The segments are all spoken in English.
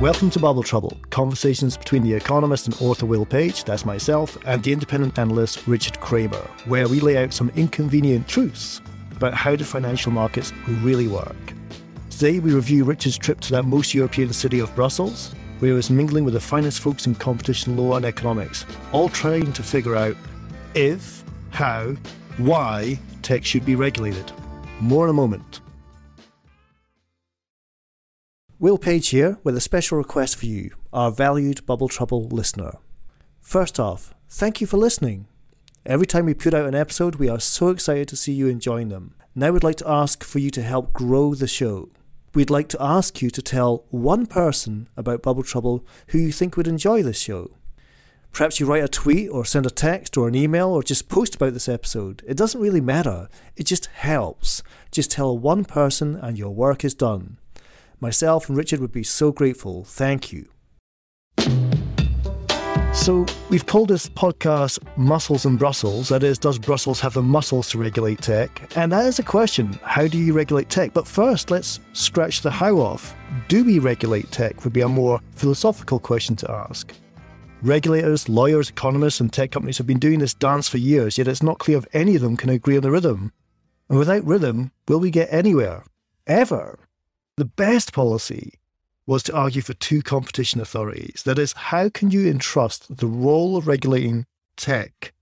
Welcome to Bubble Trouble, conversations between the economist and author Will Page, that's myself, and the independent analyst Richard Kramer, where we lay out some inconvenient truths about how the financial markets really work. Today, we review Richard's trip to that most European city of Brussels, where he was mingling with the finest folks in competition law and economics, all trying to figure out if, how, why tech should be regulated. More in a moment. Will Page here with a special request for you, our valued Bubble Trouble listener. First off, thank you for listening. Every time we put out an episode, we are so excited to see you enjoying them. Now we'd like to ask for you to help grow the show. We'd like to ask you to tell one person about Bubble Trouble who you think would enjoy this show. Perhaps you write a tweet or send a text or an email or just post about this episode. It doesn't really matter, it just helps. Just tell one person and your work is done. Myself and Richard would be so grateful. Thank you. So, we've called this podcast Muscles in Brussels. That is, does Brussels have the muscles to regulate tech? And that is a question. How do you regulate tech? But first, let's scratch the how off. Do we regulate tech? Would be a more philosophical question to ask. Regulators, lawyers, economists, and tech companies have been doing this dance for years, yet it's not clear if any of them can agree on the rhythm. And without rhythm, will we get anywhere? Ever? The best policy was to argue for two competition authorities. That is, how can you entrust the role of regulating tech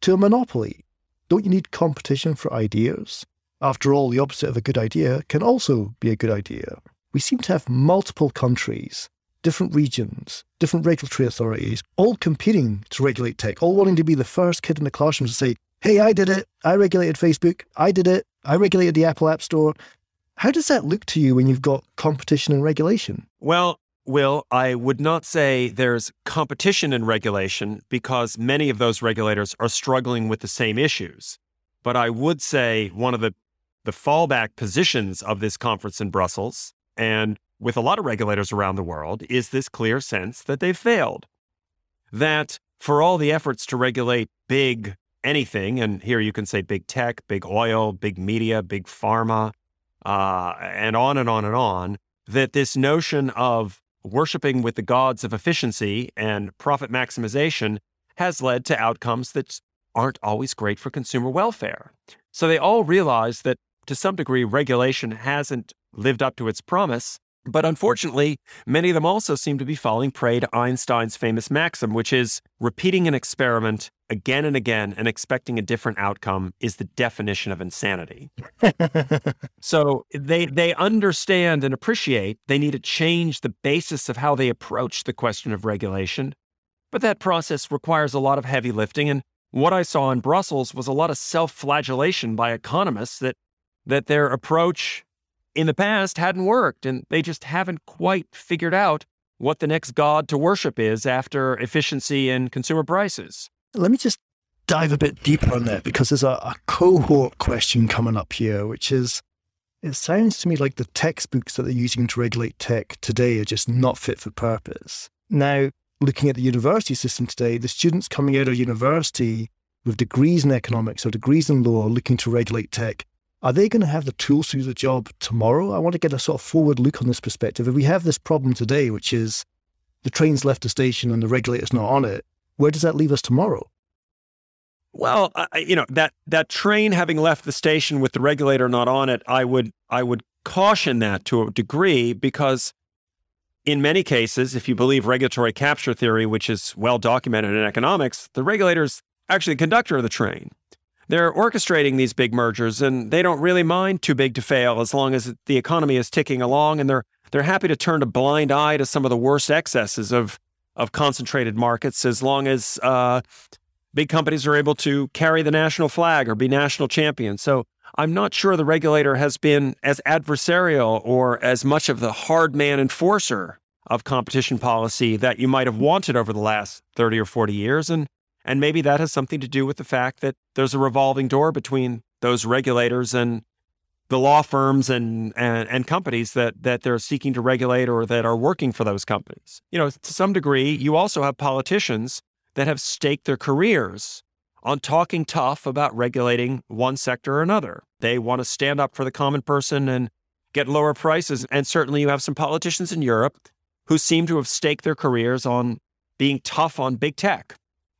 to a monopoly? Don't you need competition for ideas? After all, the opposite of a good idea can also be a good idea. We seem to have multiple countries, different regions, different regulatory authorities, all competing to regulate tech, all wanting to be the first kid in the classroom to say, hey, I did it. I regulated Facebook. I did it. I regulated the Apple App Store. How does that look to you when you've got competition and regulation? Well, Will, I would not say there's competition and regulation because many of those regulators are struggling with the same issues. But I would say one of the, the fallback positions of this conference in Brussels, and with a lot of regulators around the world, is this clear sense that they've failed. That for all the efforts to regulate big anything, and here you can say big tech, big oil, big media, big pharma, uh, and on and on and on, that this notion of worshiping with the gods of efficiency and profit maximization has led to outcomes that aren't always great for consumer welfare. So they all realize that to some degree, regulation hasn't lived up to its promise. But unfortunately, many of them also seem to be falling prey to Einstein's famous maxim, which is repeating an experiment again and again and expecting a different outcome is the definition of insanity. so they they understand and appreciate they need to change the basis of how they approach the question of regulation. But that process requires a lot of heavy lifting and what I saw in Brussels was a lot of self-flagellation by economists that that their approach in the past hadn't worked, and they just haven't quite figured out what the next god to worship is after efficiency and consumer prices. Let me just dive a bit deeper on that because there's a, a cohort question coming up here, which is it sounds to me like the textbooks that they're using to regulate tech today are just not fit for purpose. Now, looking at the university system today, the students coming out of university with degrees in economics or degrees in law looking to regulate tech, are they going to have the tools to do the job tomorrow? I want to get a sort of forward look on this perspective. If we have this problem today, which is the train's left the station and the regulator's not on it, where does that leave us tomorrow? Well, you know that that train having left the station with the regulator not on it, I would I would caution that to a degree because in many cases, if you believe regulatory capture theory, which is well documented in economics, the regulator's actually the conductor of the train. They're orchestrating these big mergers and they don't really mind too big to fail as long as the economy is ticking along and they're they're happy to turn a blind eye to some of the worst excesses of of concentrated markets as long as uh, big companies are able to carry the national flag or be national champions. So I'm not sure the regulator has been as adversarial or as much of the hard man enforcer of competition policy that you might have wanted over the last 30 or 40 years. And, and maybe that has something to do with the fact that there's a revolving door between those regulators and the law firms and, and, and companies that, that they're seeking to regulate or that are working for those companies. You know, to some degree, you also have politicians that have staked their careers on talking tough about regulating one sector or another. They want to stand up for the common person and get lower prices. And certainly you have some politicians in Europe who seem to have staked their careers on being tough on big tech.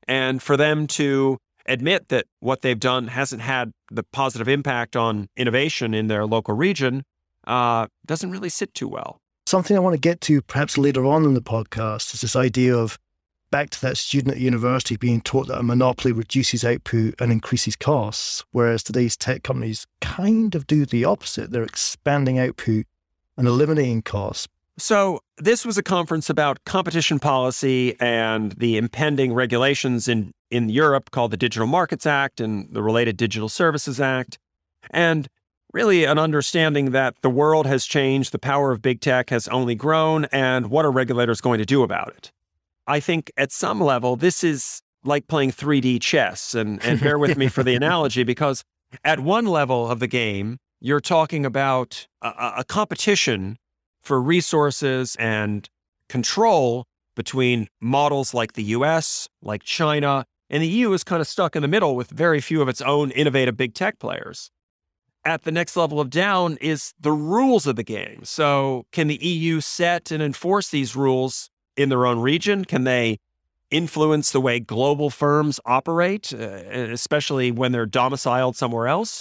And for them to admit that what they've done hasn't had the positive impact on innovation in their local region uh, doesn't really sit too well. Something I want to get to perhaps later on in the podcast is this idea of back to that student at university being taught that a monopoly reduces output and increases costs, whereas today's tech companies kind of do the opposite. They're expanding output and eliminating costs. So, this was a conference about competition policy and the impending regulations in, in Europe called the Digital Markets Act and the related Digital Services Act. And really an understanding that the world has changed, the power of big tech has only grown, and what are regulators going to do about it? I think at some level, this is like playing 3D chess. And, and bear with me for the analogy, because at one level of the game, you're talking about a, a competition for resources and control between models like the US, like China, and the EU is kind of stuck in the middle with very few of its own innovative big tech players. At the next level of down is the rules of the game. So, can the EU set and enforce these rules in their own region? Can they influence the way global firms operate, uh, especially when they're domiciled somewhere else?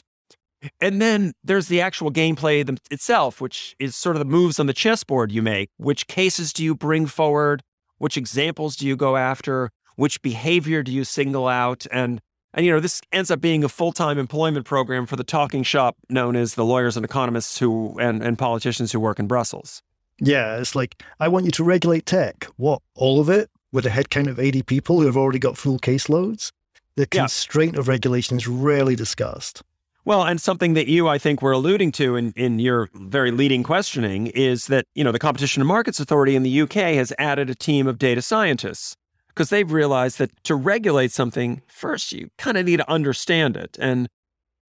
And then there's the actual gameplay itself, which is sort of the moves on the chessboard you make. Which cases do you bring forward? Which examples do you go after? Which behavior do you single out? And and you know this ends up being a full-time employment program for the talking shop known as the lawyers and economists who and, and politicians who work in Brussels. Yeah, it's like, I want you to regulate tech. What? All of it? With a headcount of 80 people who have already got full caseloads? The constraint yeah. of regulation is rarely discussed. Well, and something that you, I think, were alluding to in, in your very leading questioning is that, you know, the Competition and Markets Authority in the UK has added a team of data scientists because they've realized that to regulate something, first you kind of need to understand it. And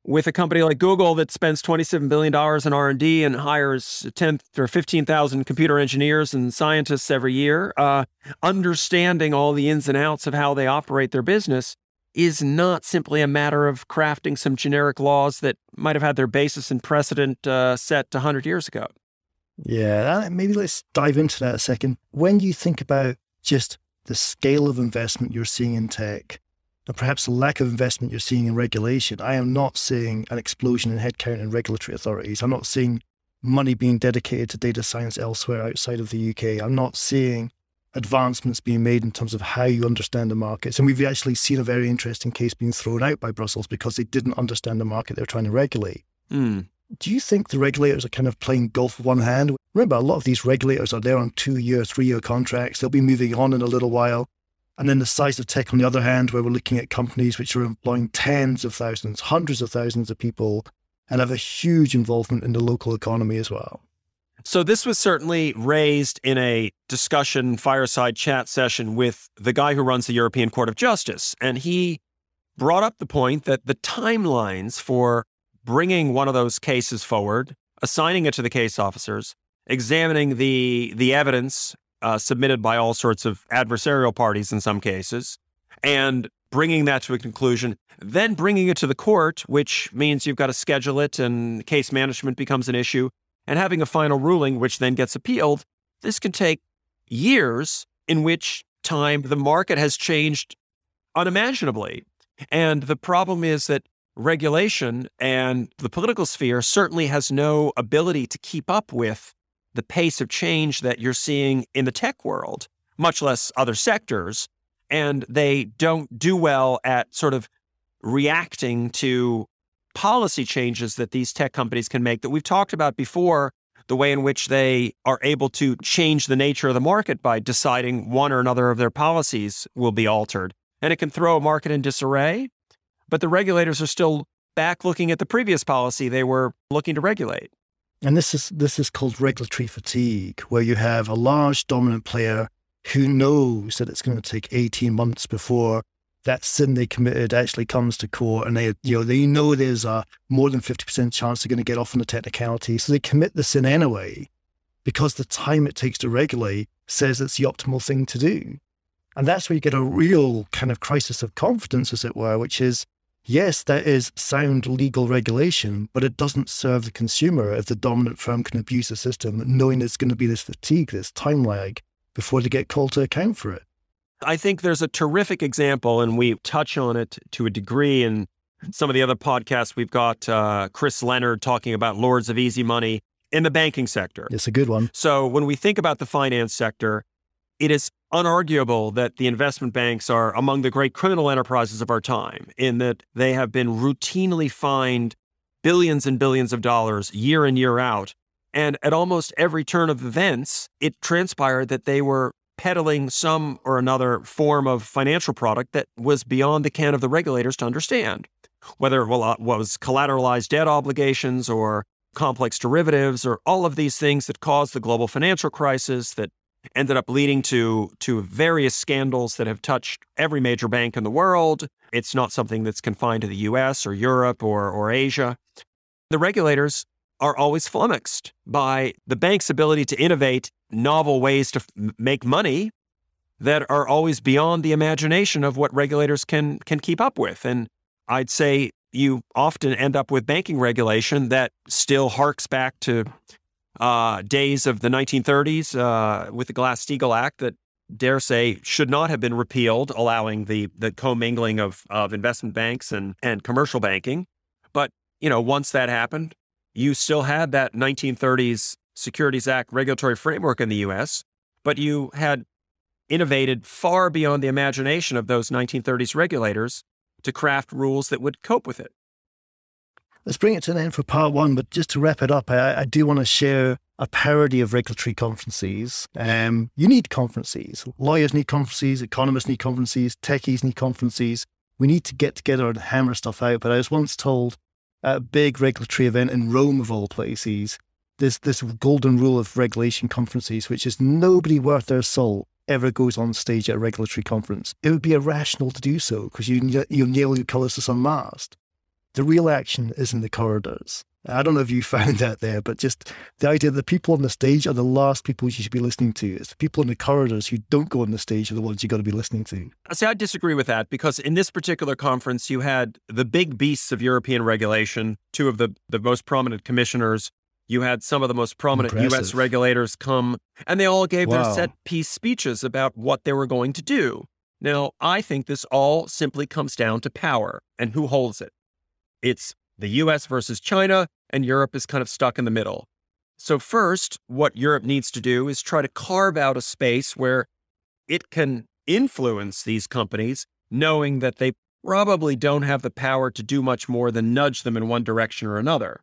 with a company like Google that spends $27 billion in R&D and hires 10 or 15,000 computer engineers and scientists every year, uh, understanding all the ins and outs of how they operate their business is not simply a matter of crafting some generic laws that might have had their basis in precedent uh, set 100 years ago. Yeah, maybe let's dive into that a second. When you think about just the scale of investment you're seeing in tech, and perhaps the lack of investment you're seeing in regulation, I am not seeing an explosion in headcount in regulatory authorities. I'm not seeing money being dedicated to data science elsewhere outside of the UK. I'm not seeing advancements being made in terms of how you understand the markets. And we've actually seen a very interesting case being thrown out by Brussels because they didn't understand the market they're trying to regulate. Mm. Do you think the regulators are kind of playing golf with one hand? Remember, a lot of these regulators are there on two year, three year contracts. They'll be moving on in a little while. And then the size of tech, on the other hand, where we're looking at companies which are employing tens of thousands, hundreds of thousands of people, and have a huge involvement in the local economy as well. So, this was certainly raised in a discussion, fireside chat session with the guy who runs the European Court of Justice. And he brought up the point that the timelines for bringing one of those cases forward, assigning it to the case officers, examining the, the evidence uh, submitted by all sorts of adversarial parties in some cases, and bringing that to a conclusion, then bringing it to the court, which means you've got to schedule it and case management becomes an issue, and having a final ruling, which then gets appealed. This can take years, in which time the market has changed unimaginably. And the problem is that regulation and the political sphere certainly has no ability to keep up with the pace of change that you're seeing in the tech world, much less other sectors. And they don't do well at sort of reacting to policy changes that these tech companies can make that we've talked about before the way in which they are able to change the nature of the market by deciding one or another of their policies will be altered. And it can throw a market in disarray, but the regulators are still back looking at the previous policy they were looking to regulate. And this is this is called regulatory fatigue, where you have a large dominant player who knows that it's going to take 18 months before that sin they committed actually comes to court and they you know they know there's a more than 50% chance they're going to get off on the technicality. So they commit the sin anyway because the time it takes to regulate says it's the optimal thing to do. And that's where you get a real kind of crisis of confidence as it were which is yes there is sound legal regulation but it doesn't serve the consumer if the dominant firm can abuse the system knowing there's going to be this fatigue this time lag before they get called to account for it I think there's a terrific example, and we touch on it to a degree in some of the other podcasts. We've got uh, Chris Leonard talking about Lords of Easy Money in the banking sector. It's a good one. So when we think about the finance sector, it is unarguable that the investment banks are among the great criminal enterprises of our time, in that they have been routinely fined billions and billions of dollars year in, year out. And at almost every turn of events, it transpired that they were peddling some or another form of financial product that was beyond the ken of the regulators to understand, whether it uh, was collateralized debt obligations or complex derivatives or all of these things that caused the global financial crisis that ended up leading to to various scandals that have touched every major bank in the world. It's not something that's confined to the US or Europe or or Asia. The regulators are always flummoxed by the bank's ability to innovate novel ways to f- make money that are always beyond the imagination of what regulators can can keep up with. And I'd say you often end up with banking regulation that still harks back to uh, days of the 1930s uh, with the Glass-Steagall Act that dare say should not have been repealed, allowing the the commingling of of investment banks and and commercial banking. But you know, once that happened, you still had that 1930s Securities Act regulatory framework in the US, but you had innovated far beyond the imagination of those 1930s regulators to craft rules that would cope with it. Let's bring it to an end for part one, but just to wrap it up, I, I do want to share a parody of regulatory conferences. Um, you need conferences. Lawyers need conferences, economists need conferences, techies need conferences. We need to get together and hammer stuff out. But I was once told a big regulatory event in Rome, of all places, there's this golden rule of regulation conferences, which is nobody worth their salt ever goes on stage at a regulatory conference. It would be irrational to do so because you, you nail your colours to some mast. The real action is in the corridors. I don't know if you found that there, but just the idea that the people on the stage are the last people you should be listening to. It's the people in the corridors who don't go on the stage are the ones you've got to be listening to. See, I disagree with that because in this particular conference, you had the big beasts of European regulation, two of the, the most prominent commissioners. You had some of the most prominent Impressive. U.S. regulators come, and they all gave Wow. their set piece speeches about what they were going to do. Now, I think this all simply comes down to power and who holds it. It's the US versus China, and Europe is kind of stuck in the middle. So, first, what Europe needs to do is try to carve out a space where it can influence these companies, knowing that they probably don't have the power to do much more than nudge them in one direction or another.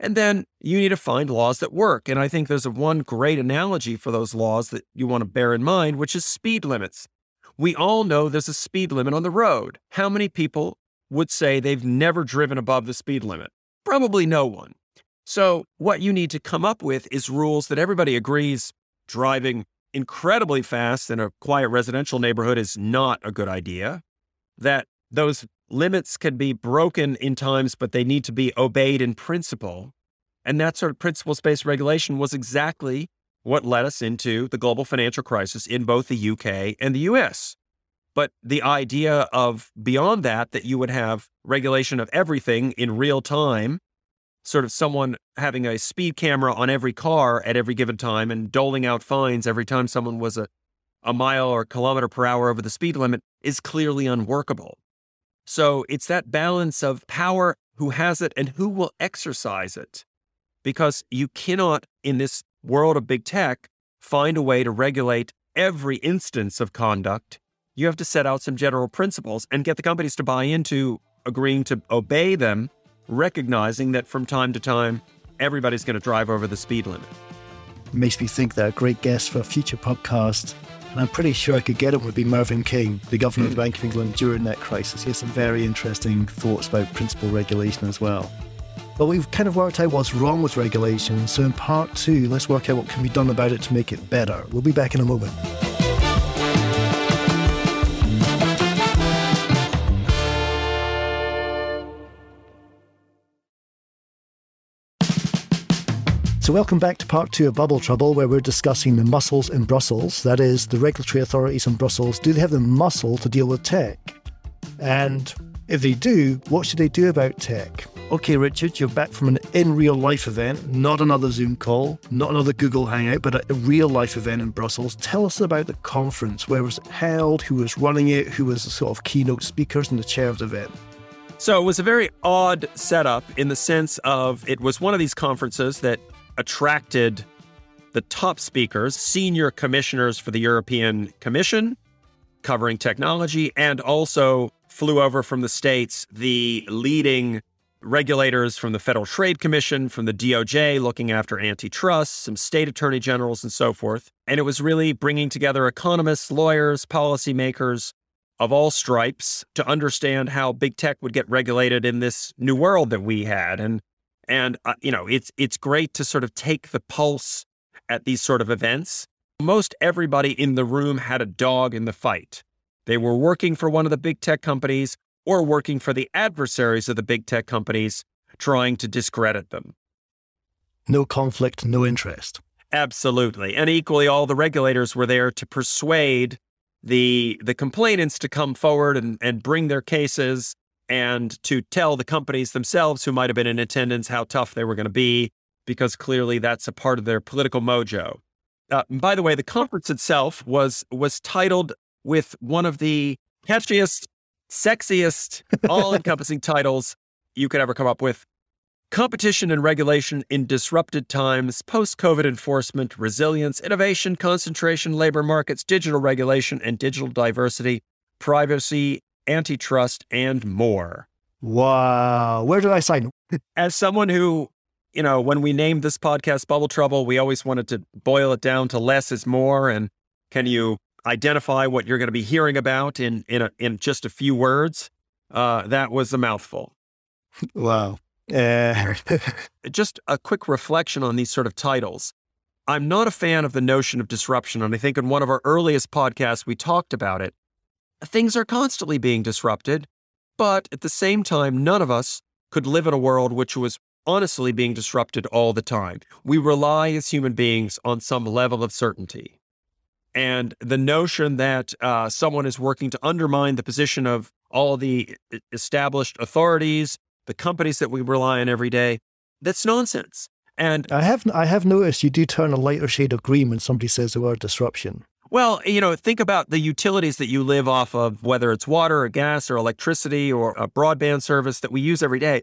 And then you need to find laws that work. And I think there's a one great analogy for those laws that you want to bear in mind, which is speed limits. We all know there's a speed limit on the road. How many people would say they've never driven above the speed limit? Probably no one. So, what you need to come up with is rules that everybody agrees driving incredibly fast in a quiet residential neighborhood is not a good idea, that those limits can be broken in times, but they need to be obeyed in principle. And that sort of principles based regulation was exactly what led us into the global financial crisis in both the UK and the US. But the idea of beyond that, that you would have regulation of everything in real time, sort of someone having a speed camera on every car at every given time and doling out fines every time someone was a, a mile or kilometer per hour over the speed limit is clearly unworkable. So it's that balance of power, who has it, and who will exercise it. Because you cannot, in this world of big tech, find a way to regulate every instance of conduct. You have to set out some general principles and get the companies to buy into agreeing to obey them, recognizing that from time to time, everybody's going to drive over the speed limit. Makes me think that a great guest for a future podcast and I'm pretty sure I could get it would be Mervyn King, the governor of the Bank of England during that crisis. He has some very interesting thoughts about principal regulation as well. But we've kind of worked out what's wrong with regulation. So in part two, let's work out what can be done about it to make it better. We'll be back in a moment. So, welcome back to part two of Bubble Trouble, where we're discussing the muscles in Brussels. That is, the regulatory authorities in Brussels. Do they have the muscle to deal with tech? And if they do, what should they do about tech? Okay, Richard, you're back from an in real life event, not another Zoom call, not another Google Hangout, but a real life event in Brussels. Tell us about the conference. Where was it held? Who was running it? Who was the sort of keynote speakers and the chair of the event? So it was a very odd setup in the sense of it was one of these conferences that attracted the top speakers, senior commissioners for the European Commission covering technology, and also flew over from the States the leading regulators from the Federal Trade Commission, from the DOJ looking after antitrust, some state attorney generals, and so forth. And it was really bringing together economists, lawyers, policymakers of all stripes to understand how big tech would get regulated in this new world that we had. And and uh, you know, it's it's great to sort of take the pulse at these sort of events. Most everybody in the room had a dog in the fight. They were working for one of the big tech companies or working for the adversaries of the big tech companies trying to discredit them. No conflict, no interest. Absolutely. And equally all the regulators were there to persuade the the complainants to come forward and, and bring their cases and to tell the companies themselves who might have been in attendance how tough they were going to be, because clearly that's a part of their political mojo. Uh, by the way, the conference itself was was titled with one of the catchiest, sexiest, all-encompassing titles you could ever come up with. Competition and regulation in disrupted times, post COVID enforcement, resilience, innovation, concentration, labor markets, digital regulation, and digital diversity, privacy antitrust, and more. Wow. Where did I sign? As someone who, you know, when we named this podcast Bubble Trouble, we always wanted to boil it down to less is more. And can you identify what you're going to be hearing about in in, a, in just a few words? Uh, that was a mouthful. Wow. Uh... just a quick reflection on these sort of titles. I'm not a fan of the notion of disruption. And I think in one of our earliest podcasts, we talked about it things are constantly being disrupted, but at the same time, none of us could live in a world which was honestly being disrupted all the time. We rely as human beings on some level of certainty. And the notion that uh, someone is working to undermine the position of all the established authorities, the companies that we rely on every day, that's nonsense. And I have I have noticed you do turn a lighter shade of green when somebody says the word disruption. Well, you know, think about the utilities that you live off of, whether it's water or gas or electricity or a broadband service that we use every day.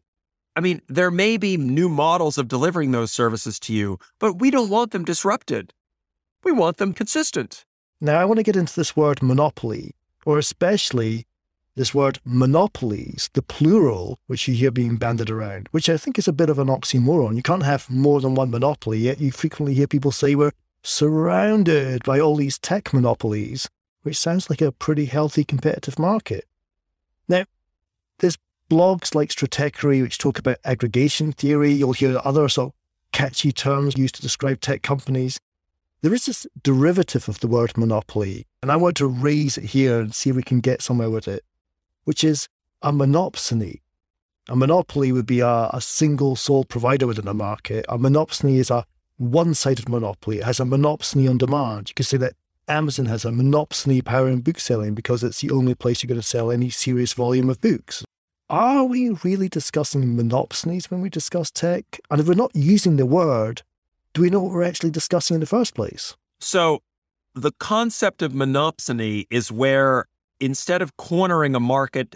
I mean, there may be new models of delivering those services to you, but we don't want them disrupted. We want them consistent. Now, I want to get into this word monopoly, or especially this word monopolies, the plural, which you hear being banded around, which I think is a bit of an oxymoron. You can't have more than one monopoly, yet you frequently hear people say we're surrounded by all these tech monopolies, which sounds like a pretty healthy competitive market. Now, there's blogs like Stratechery which talk about aggregation theory. You'll hear other sort of catchy terms used to describe tech companies. There is this derivative of the word monopoly, and I want to raise it here and see if we can get somewhere with it, which is a monopsony. A monopoly would be a, a single sole provider within a market. A monopsony is a one sided monopoly. It has a monopsony on demand. You could say that Amazon has a monopsony power in book selling because it's the only place you're going to sell any serious volume of books. Are we really discussing monopsonies when we discuss tech? And if we're not using the word, do we know what we're actually discussing in the first place? So, the concept of monopsony is where instead of cornering a market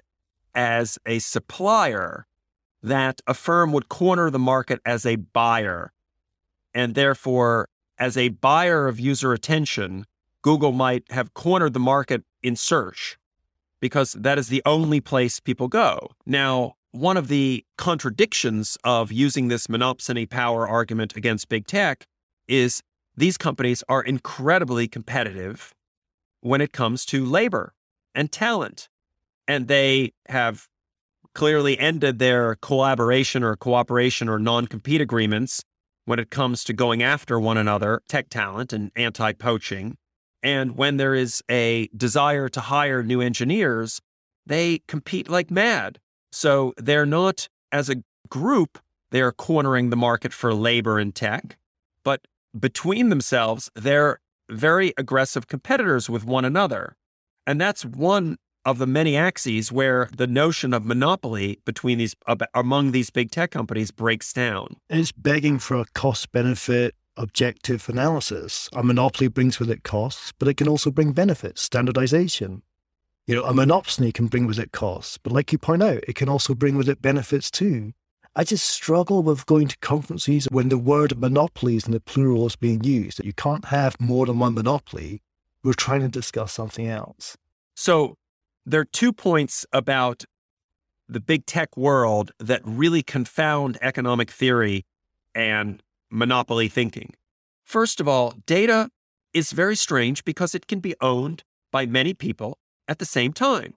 as a supplier, that a firm would corner the market as a buyer. And therefore, as a buyer of user attention, Google might have cornered the market in search because that is the only place people go. Now, one of the contradictions of using this monopsony power argument against big tech is these companies are incredibly competitive when it comes to labor and talent. And they have clearly ended their collaboration or cooperation or non compete agreements when it comes to going after one another, tech talent and anti poaching. And when there is a desire to hire new engineers, they compete like mad. So they're not, as a group, they're cornering the market for labor and tech, but between themselves, they're very aggressive competitors with one another. And that's one of the many axes where the notion of monopoly between these among these big tech companies breaks down. It's begging for a cost benefit objective analysis. A monopoly brings with it costs, but it can also bring benefits, standardization. You know, a monopsony can bring with it costs, but like you point out, it can also bring with it benefits too. I just struggle with going to conferences when the word monopolies in the plural is being used. That you can't have more than one monopoly. We're trying to discuss something else. So there are two points about the big tech world that really confound economic theory and monopoly thinking. First of all, data is very strange because it can be owned by many people at the same time.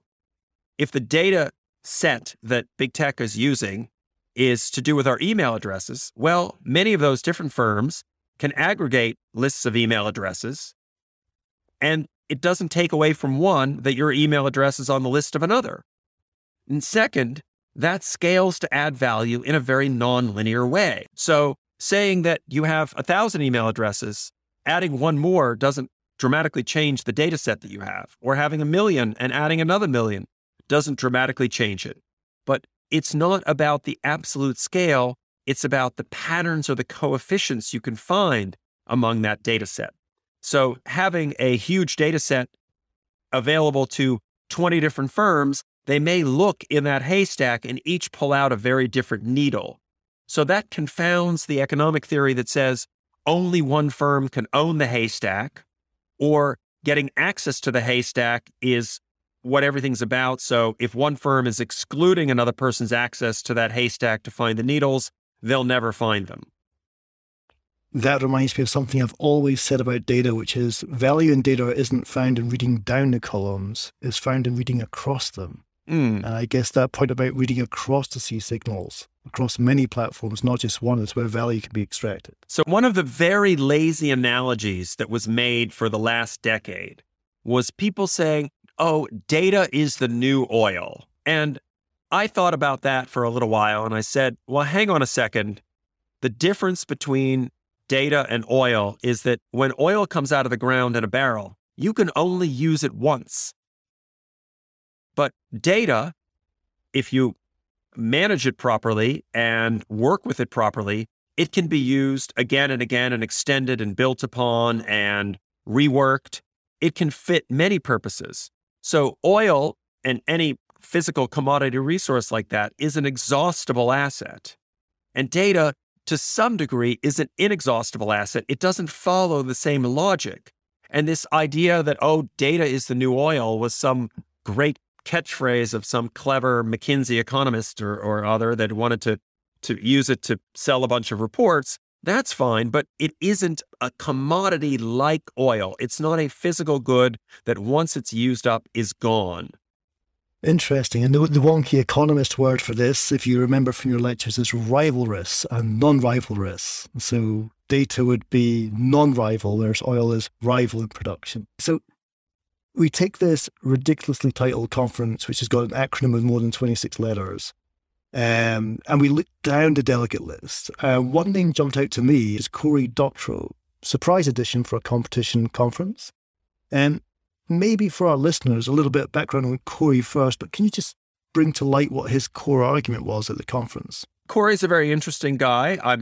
If the data set that big tech is using is to do with our email addresses. Well, many of those different firms can aggregate lists of email addresses, and it doesn't take away from one that your email address is on the list of another. And second, that scales to add value in a very nonlinear way. So, saying that you have a thousand email addresses, adding one more doesn't dramatically change the data set that you have, or having a million and adding another million doesn't dramatically change it. But it's not about the absolute scale, it's about the patterns or the coefficients you can find among that data set. So having a huge data set available to 20 different firms, they may look in that haystack and each pull out a very different needle. So that confounds the economic theory that says only one firm can own the haystack, or getting access to the haystack is what everything's about. So if one firm is excluding another person's access to that haystack to find the needles, they'll never find them. That reminds me of something I've always said about data, which is value in data isn't found in reading down the columns, it's found in reading across them. Mm. And I guess that point about reading across the C signals, across many platforms, not just one, is where value can be extracted. So, one of the very lazy analogies that was made for the last decade was people saying, oh, data is the new oil. And I thought about that for a little while and I said, well, hang on a second. The difference between data and oil is that when oil comes out of the ground in a barrel, you can only use it once. But data, if you manage it properly and work with it properly, it can be used again and again and extended and built upon and reworked. It can fit many purposes. So, oil and any physical commodity resource like that is an exhaustible asset. And data, to some degree, is an inexhaustible asset. It doesn't follow the same logic. And this idea that, oh, data is the new oil was some great catchphrase of some clever McKinsey economist or, or other that wanted to, to use it to sell a bunch of reports that's fine, but it isn't a commodity like oil. It's not a physical good that once it's used up is gone. Interesting. And the, the wonky economist word for this, if you remember from your lectures, is rivalrous and non rivalrous. So data would be non rival, whereas oil is rival in production. So we take this ridiculously titled conference, which has got an acronym with more than 26 letters, Um, and we looked down the delegate list. Uh, one name jumped out to me is Cory Doctorow, surprise edition for a competition conference. And maybe for our listeners, a little bit of background on Cory first, but can you just bring to light what his core argument was at the conference? Cory's a very interesting guy. I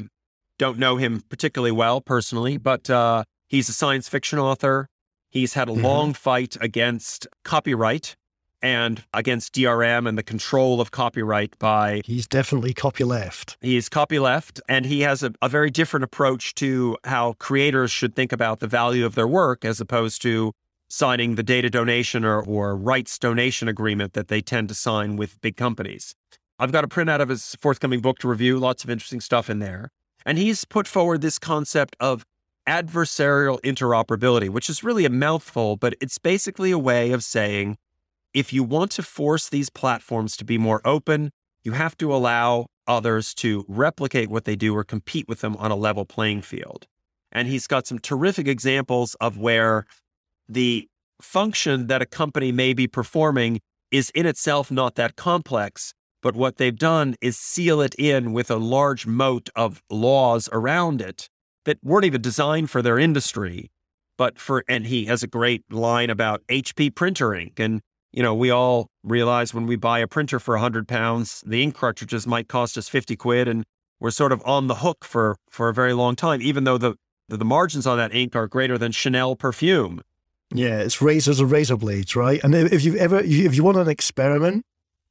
don't know him particularly well personally, but uh, he's a science fiction author. He's had a mm-hmm. long fight against copyright and against DRM and the control of copyright by. He's definitely copyleft. He's copyleft, and he has a, a very different approach to how creators should think about the value of their work as opposed to signing the data donation or, or rights donation agreement that they tend to sign with big companies. I've got a printout of his forthcoming book to review, lots of interesting stuff in there. And he's put forward this concept of adversarial interoperability, which is really a mouthful, but it's basically a way of saying if you want to force these platforms to be more open, you have to allow others to replicate what they do or compete with them on a level playing field. And he's got some terrific examples of where the function that a company may be performing is in itself not that complex, but what they've done is seal it in with a large moat of laws around it that weren't even designed for their industry. But for, and he has a great line about HP printer ink. And, you know, we all realize when we buy a printer for 100 pounds, the ink cartridges might cost us 50 quid. And we're sort of on the hook for, for a very long time, even though the, the margins on that ink are greater than Chanel perfume. Yeah, it's razors and razor blades, right? And if you've ever, if you want an experiment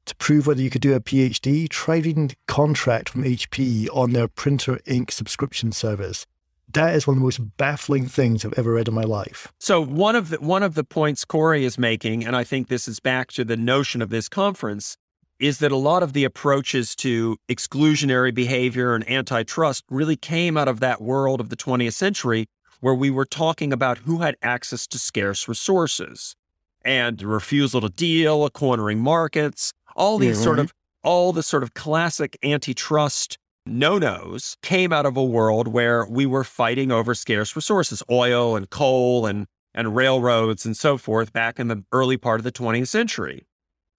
to prove whether you could do a PhD, try reading the contract from HP on their printer ink subscription service. That is one of the most baffling things I've ever read in my life. So one of the one of the points Cory is making, and I think this is back to the notion of this conference, is that a lot of the approaches to exclusionary behavior and antitrust really came out of that world of the 20th century where we were talking about who had access to scarce resources and refusal to deal, cornering markets, all these sort of all the sort of classic antitrust no-nos came out of a world where we were fighting over scarce resources, oil and coal and and railroads and so forth back in the early part of the 20th century.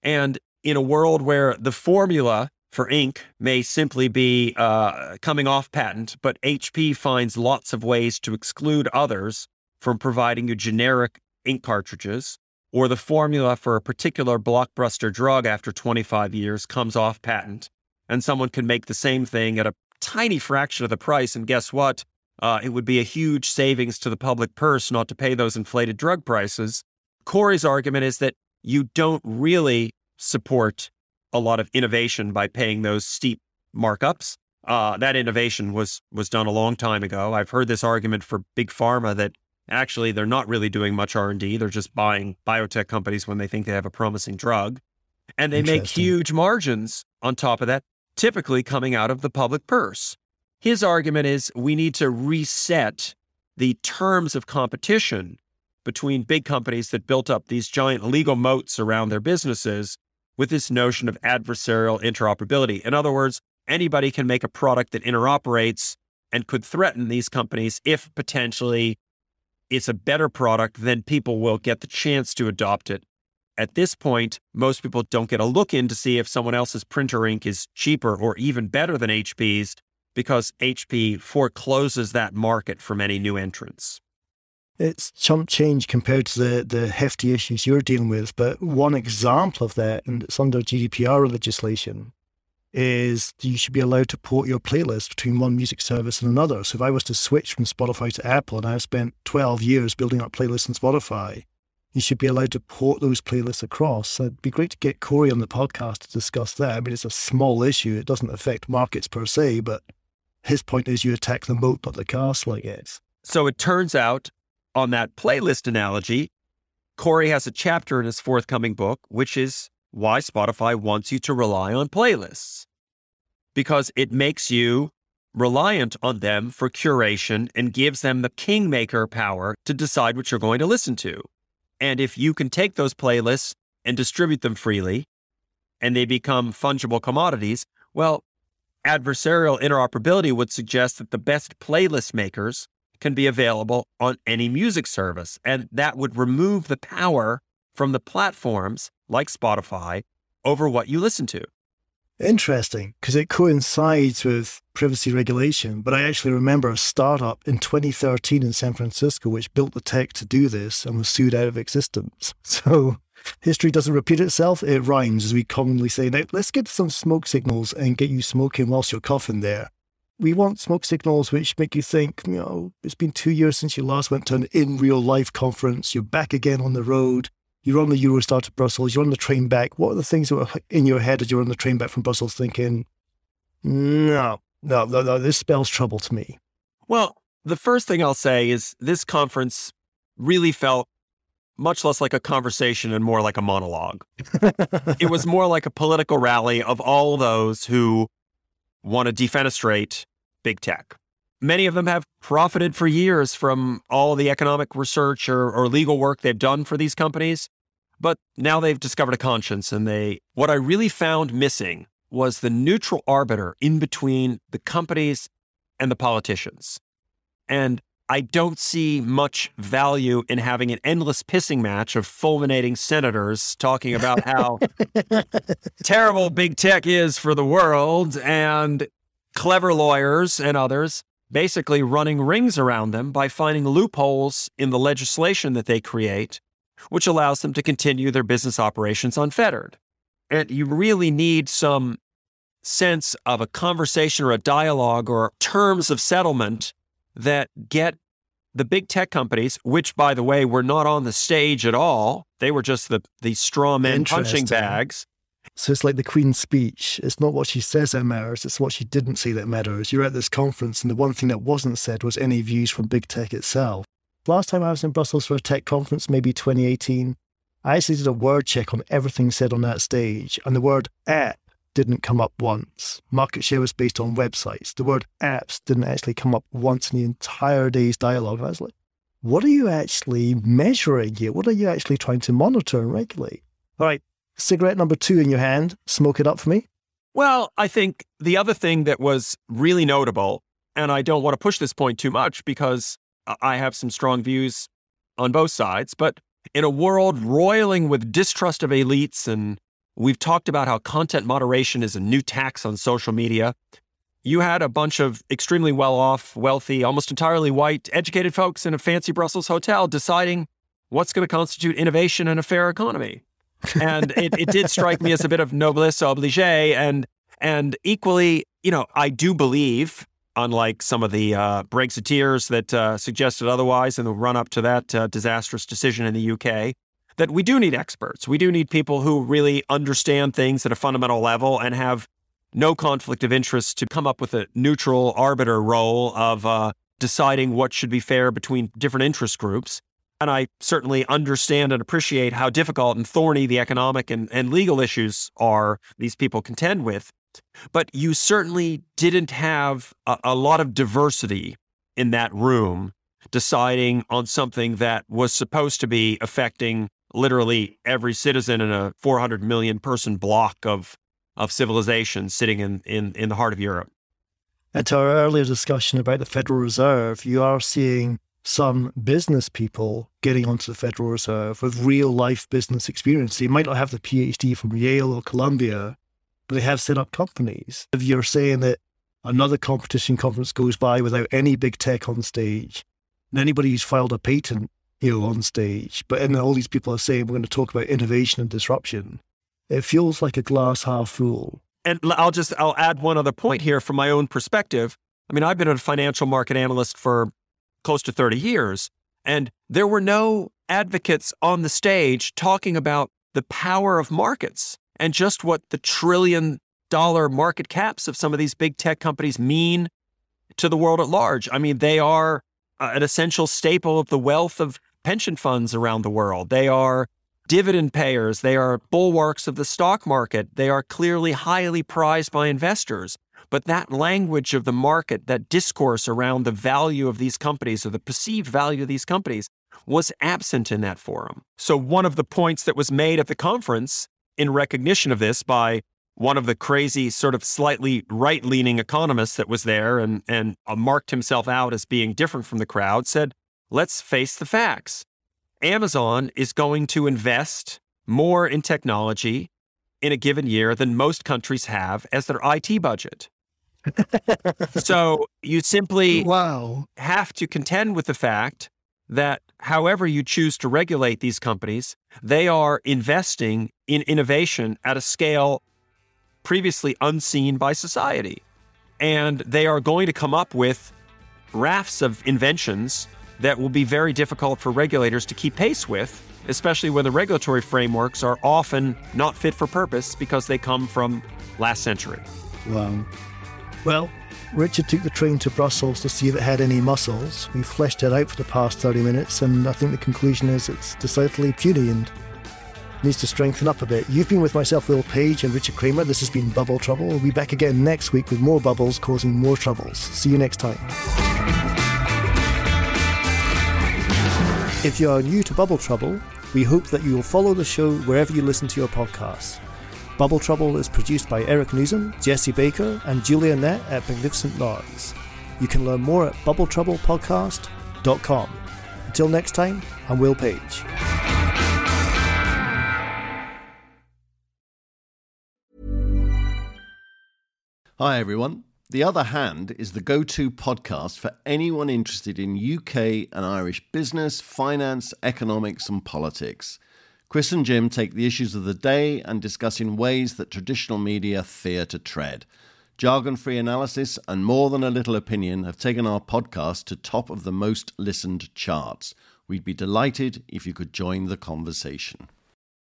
And in a world where the formula for ink may simply be uh, coming off patent, but HP finds lots of ways to exclude others from providing you generic ink cartridges, or the formula for a particular blockbuster drug after 25 years comes off patent, and someone can make the same thing at a tiny fraction of the price. And guess what? Uh, it would be a huge savings to the public purse not to pay those inflated drug prices. Cory's argument is that you don't really support a lot of innovation by paying those steep markups. Uh, that innovation was was done a long time ago. I've heard this argument for big pharma that actually they're not really doing much R and D. They're just buying biotech companies when they think they have a promising drug, and they make huge margins on top of that, typically coming out of the public purse. His argument is we need to reset the terms of competition between big companies that built up these giant legal moats around their businesses with this notion of adversarial interoperability. In other words, anybody can make a product that interoperates and could threaten these companies if potentially it's a better product, then people will get the chance to adopt it. At this point, most people don't get a look in to see if someone else's printer ink is cheaper or even better than HP's because HP forecloses that market from any new entrants it's chump change compared to the, the hefty issues you're dealing with. But one example of that, and it's under GDPR legislation, is you should be allowed to port your playlist between one music service and another. So if I was to switch from Spotify to Apple and I've spent 12 years building up playlists on Spotify, you should be allowed to port those playlists across. So it'd be great to get Cory on the podcast to discuss that. I mean, it's a small issue. It doesn't affect markets per se, but his point is you attack the moat, not the castle, I guess. So it turns out on that playlist analogy, Cory has a chapter in his forthcoming book, which is why Spotify wants you to rely on playlists. Because it makes you reliant on them for curation and gives them the kingmaker power to decide what you're going to listen to. And if you can take those playlists and distribute them freely and they become fungible commodities, well, adversarial interoperability would suggest that the best playlist makers can be available on any music service. And that would remove the power from the platforms like Spotify over what you listen to. Interesting, because it coincides with privacy regulation. But I actually remember a startup in 2013 in San Francisco which built the tech to do this and was sued out of existence. So history doesn't repeat itself, it rhymes, as we commonly say. Now, let's get some smoke signals and get you smoking whilst you're coughing there. We want smoke signals which make you think, you know, it's been two years since you last went to an in real life conference, you're back again on the road you're on the Eurostar to Brussels, you're on the train back. What are the things that were in your head as you're on the train back from Brussels thinking, no, no, no, no, this spells trouble to me? Well, the first thing I'll say is this conference really felt much less like a conversation and more like a monologue. it was more like a political rally of all those who want to defenestrate big tech. Many of them have profited for years from all the economic research or, or legal work they've done for these companies. But now they've discovered a conscience and they, what I really found missing was the neutral arbiter in between the companies and the politicians. And I don't see much value in having an endless pissing match of fulminating senators talking about how terrible big tech is for the world and clever lawyers and others basically running rings around them by finding loopholes in the legislation that they create, which allows them to continue their business operations unfettered. And you really need some sense of a conversation or a dialogue or terms of settlement that get the big tech companies, which by the way were not on the stage at all, they were just the the straw men punching bags. So it's like the Queen's speech. It's not what she says that matters, it's what she didn't say that matters. You're at this conference, and the one thing that wasn't said was any views from big tech itself. Last time I was in Brussels for a tech conference, maybe 2018, I actually did a word check on everything said on that stage, and the word app didn't come up once. Market share was based on websites. The word apps didn't actually come up once in the entire day's dialogue. And I was like, what are you actually measuring here? What are you actually trying to monitor and regulate? All right, cigarette number two in your hand. Smoke it up for me. Well, I think the other thing that was really notable, and I don't want to push this point too much because I have some strong views on both sides, but in a world roiling with distrust of elites, and we've talked about how content moderation is a new tax on social media, you had a bunch of extremely well off, wealthy, almost entirely white, educated folks in a fancy Brussels hotel deciding what's going to constitute innovation in a fair economy and it, it did strike me as a bit of noblesse oblige. And and equally, you know, I do believe, unlike some of the uh, Brexiteers that uh, suggested otherwise in the run up to that uh, disastrous decision in the UK, that we do need experts. We do need people who really understand things at a fundamental level and have no conflict of interest to come up with a neutral arbiter role of uh, deciding what should be fair between different interest groups. And I certainly understand and appreciate how difficult and thorny the economic and, and legal issues are these people contend with. But you certainly didn't have a, a lot of diversity in that room deciding on something that was supposed to be affecting literally every citizen in a 400 million person block of, of civilization sitting in, in, in the heart of Europe. And to our earlier discussion about the Federal Reserve, you are seeing some business people getting onto the Federal Reserve with real life business experience. They might not have the PhD from Yale or Columbia, but they have set up companies. If you're saying that another competition conference goes by without any big tech on stage, and anybody who's filed a patent, you know, on stage, but and all these people are saying we're going to talk about innovation and disruption, it feels like a glass half full. And I'll just I'll add one other point here from my own perspective. I mean, I've been a financial market analyst for close to 30 years. And there were no advocates on the stage talking about the power of markets and just what the trillion dollar market caps of some of these big tech companies mean to the world at large. I mean, they are uh, an essential staple of the wealth of pension funds around the world. They are dividend payers. They are bulwarks of the stock market. They are clearly highly prized by investors. But that language of the market, that discourse around the value of these companies or the perceived value of these companies was absent in that forum. So, one of the points that was made at the conference in recognition of this by one of the crazy, sort of slightly right leaning economists that was there and, and uh, marked himself out as being different from the crowd said, let's face the facts. Amazon is going to invest more in technology in a given year than most countries have as their IT budget. So you simply wow. have to contend with the fact that however you choose to regulate these companies, they are investing in innovation at a scale previously unseen by society. And they are going to come up with rafts of inventions that will be very difficult for regulators to keep pace with, especially when the regulatory frameworks are often not fit for purpose because they come from last century. Wow. Well, Richard took the train to Brussels to see if it had any muscles. We fleshed it out for the past 30 minutes, and I think the conclusion is it's decidedly puny and needs to strengthen up a bit. You've been with myself, Will Page, and Richard Kramer. This has been Bubble Trouble. We'll be back again next week with more bubbles causing more troubles. See you next time. If you are new to Bubble Trouble, we hope that you will follow the show wherever you listen to your podcasts. Bubble Trouble is produced by Eric Nuzum, Jesse Baker, and Julia Nett at Magnificent Noise. You can learn more at bubbletroublepodcast.com. Until next time, I'm Will Page. Hi, everyone. The Other Hand is the go to podcast for anyone interested in UK and Irish business, finance, economics, and politics. Chris and Jim take the issues of the day and discuss in ways that traditional media fear to tread. Jargon free analysis and more than a little opinion have taken our podcast to top of the most listened charts. We'd be delighted if you could join the conversation.